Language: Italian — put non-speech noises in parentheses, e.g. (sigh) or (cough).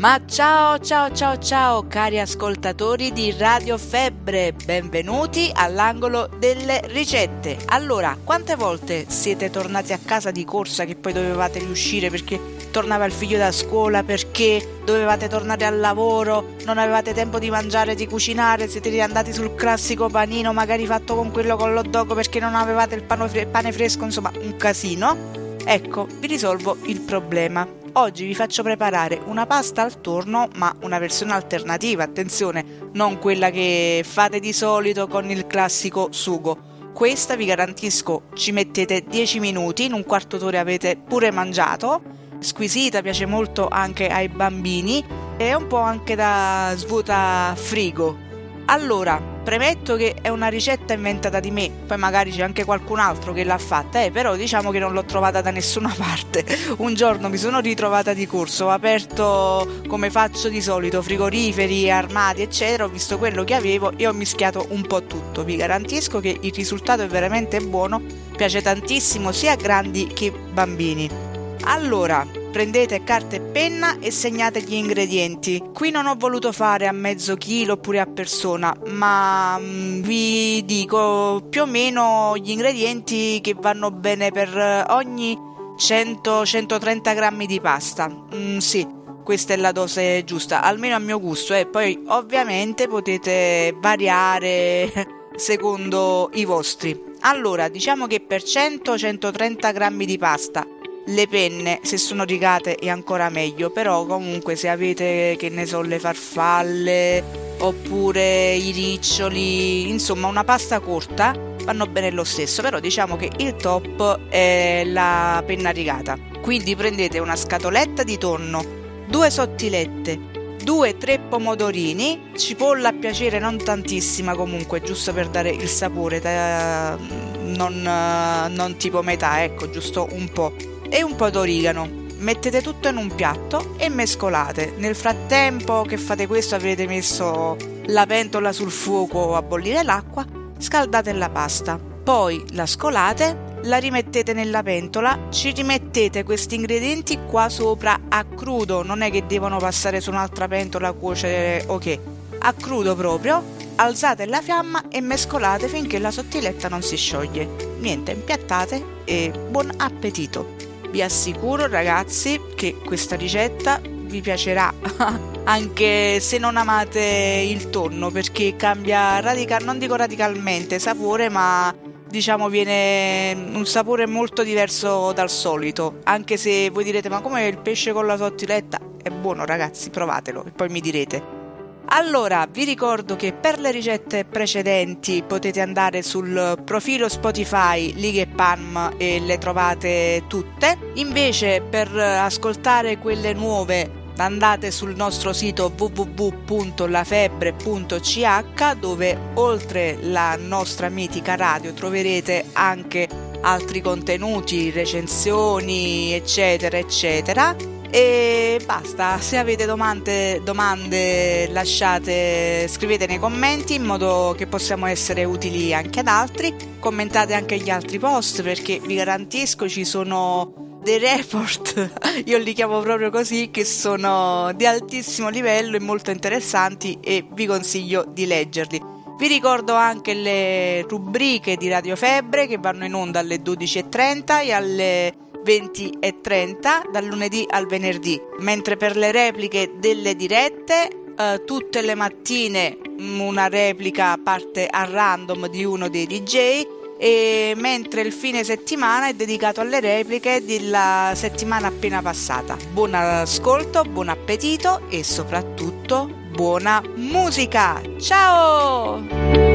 Ma ciao ciao ciao ciao cari ascoltatori di Radio Febbre, benvenuti all'angolo delle ricette. Allora, quante volte siete tornati a casa di corsa che poi dovevate riuscire perché tornava il figlio da scuola, perché dovevate tornare al lavoro, non avevate tempo di mangiare, di cucinare, siete riandati sul classico panino magari fatto con quello con l'hot dog perché non avevate il pane fresco, insomma un casino? Ecco, vi risolvo il problema. Oggi vi faccio preparare una pasta al torno, ma una versione alternativa, attenzione, non quella che fate di solito con il classico sugo. Questa vi garantisco ci mettete 10 minuti, in un quarto d'ora avete pure mangiato. Squisita, piace molto anche ai bambini e un po' anche da svuota frigo. Allora, premetto che è una ricetta inventata di me, poi magari c'è anche qualcun altro che l'ha fatta, eh, però diciamo che non l'ho trovata da nessuna (laughs) parte. Un giorno mi sono ritrovata di corso, ho aperto come faccio di solito frigoriferi, armadi, eccetera, ho visto quello che avevo e ho mischiato un po' tutto. Vi garantisco che il risultato è veramente buono, piace tantissimo sia a grandi che bambini. Allora, Prendete carta e penna e segnate gli ingredienti. Qui non ho voluto fare a mezzo chilo oppure a persona, ma mm, vi dico più o meno gli ingredienti che vanno bene per ogni 100-130 grammi di pasta. Mm, sì, questa è la dose giusta, almeno a mio gusto. E poi ovviamente potete variare (laughs) secondo i vostri. Allora, diciamo che per 100-130 grammi di pasta le penne, se sono rigate è ancora meglio, però comunque se avete, che ne so, le farfalle oppure i riccioli, insomma una pasta corta, vanno bene lo stesso, però diciamo che il top è la penna rigata. Quindi prendete una scatoletta di tonno, due sottilette, 2-3 pomodorini, cipolla a piacere non tantissima comunque, giusto per dare il sapore, non, non tipo metà, ecco, giusto un po' e un po' d'origano. Mettete tutto in un piatto e mescolate. Nel frattempo che fate questo avrete messo la pentola sul fuoco a bollire l'acqua, scaldate la pasta. Poi la scolate, la rimettete nella pentola, ci rimettete questi ingredienti qua sopra a crudo, non è che devono passare su un'altra pentola a cuocere, ok, a crudo proprio, alzate la fiamma e mescolate finché la sottiletta non si scioglie. Niente, impiattate e buon appetito! Vi assicuro ragazzi che questa ricetta vi piacerà. (laughs) Anche se non amate il tonno perché cambia radical non dico radicalmente sapore ma diciamo viene un sapore molto diverso dal solito. Anche se voi direte ma come il pesce con la sottiletta è buono ragazzi provatelo e poi mi direte allora, vi ricordo che per le ricette precedenti potete andare sul profilo Spotify Lighe Palm e le trovate tutte. Invece, per ascoltare quelle nuove andate sul nostro sito www.lafebbre.ch dove oltre la nostra mitica radio troverete anche altri contenuti, recensioni, eccetera, eccetera e basta, se avete domande, domande lasciate, scrivete nei commenti in modo che possiamo essere utili anche ad altri. Commentate anche gli altri post perché vi garantisco ci sono dei report, (laughs) io li chiamo proprio così, che sono di altissimo livello e molto interessanti e vi consiglio di leggerli. Vi ricordo anche le rubriche di Radio Febbre che vanno in onda alle 12.30 e alle 20 e 30 dal lunedì al venerdì, mentre per le repliche delle dirette eh, tutte le mattine una replica parte a random di uno dei DJ e mentre il fine settimana è dedicato alle repliche della settimana appena passata. Buon ascolto, buon appetito e soprattutto buona musica. Ciao!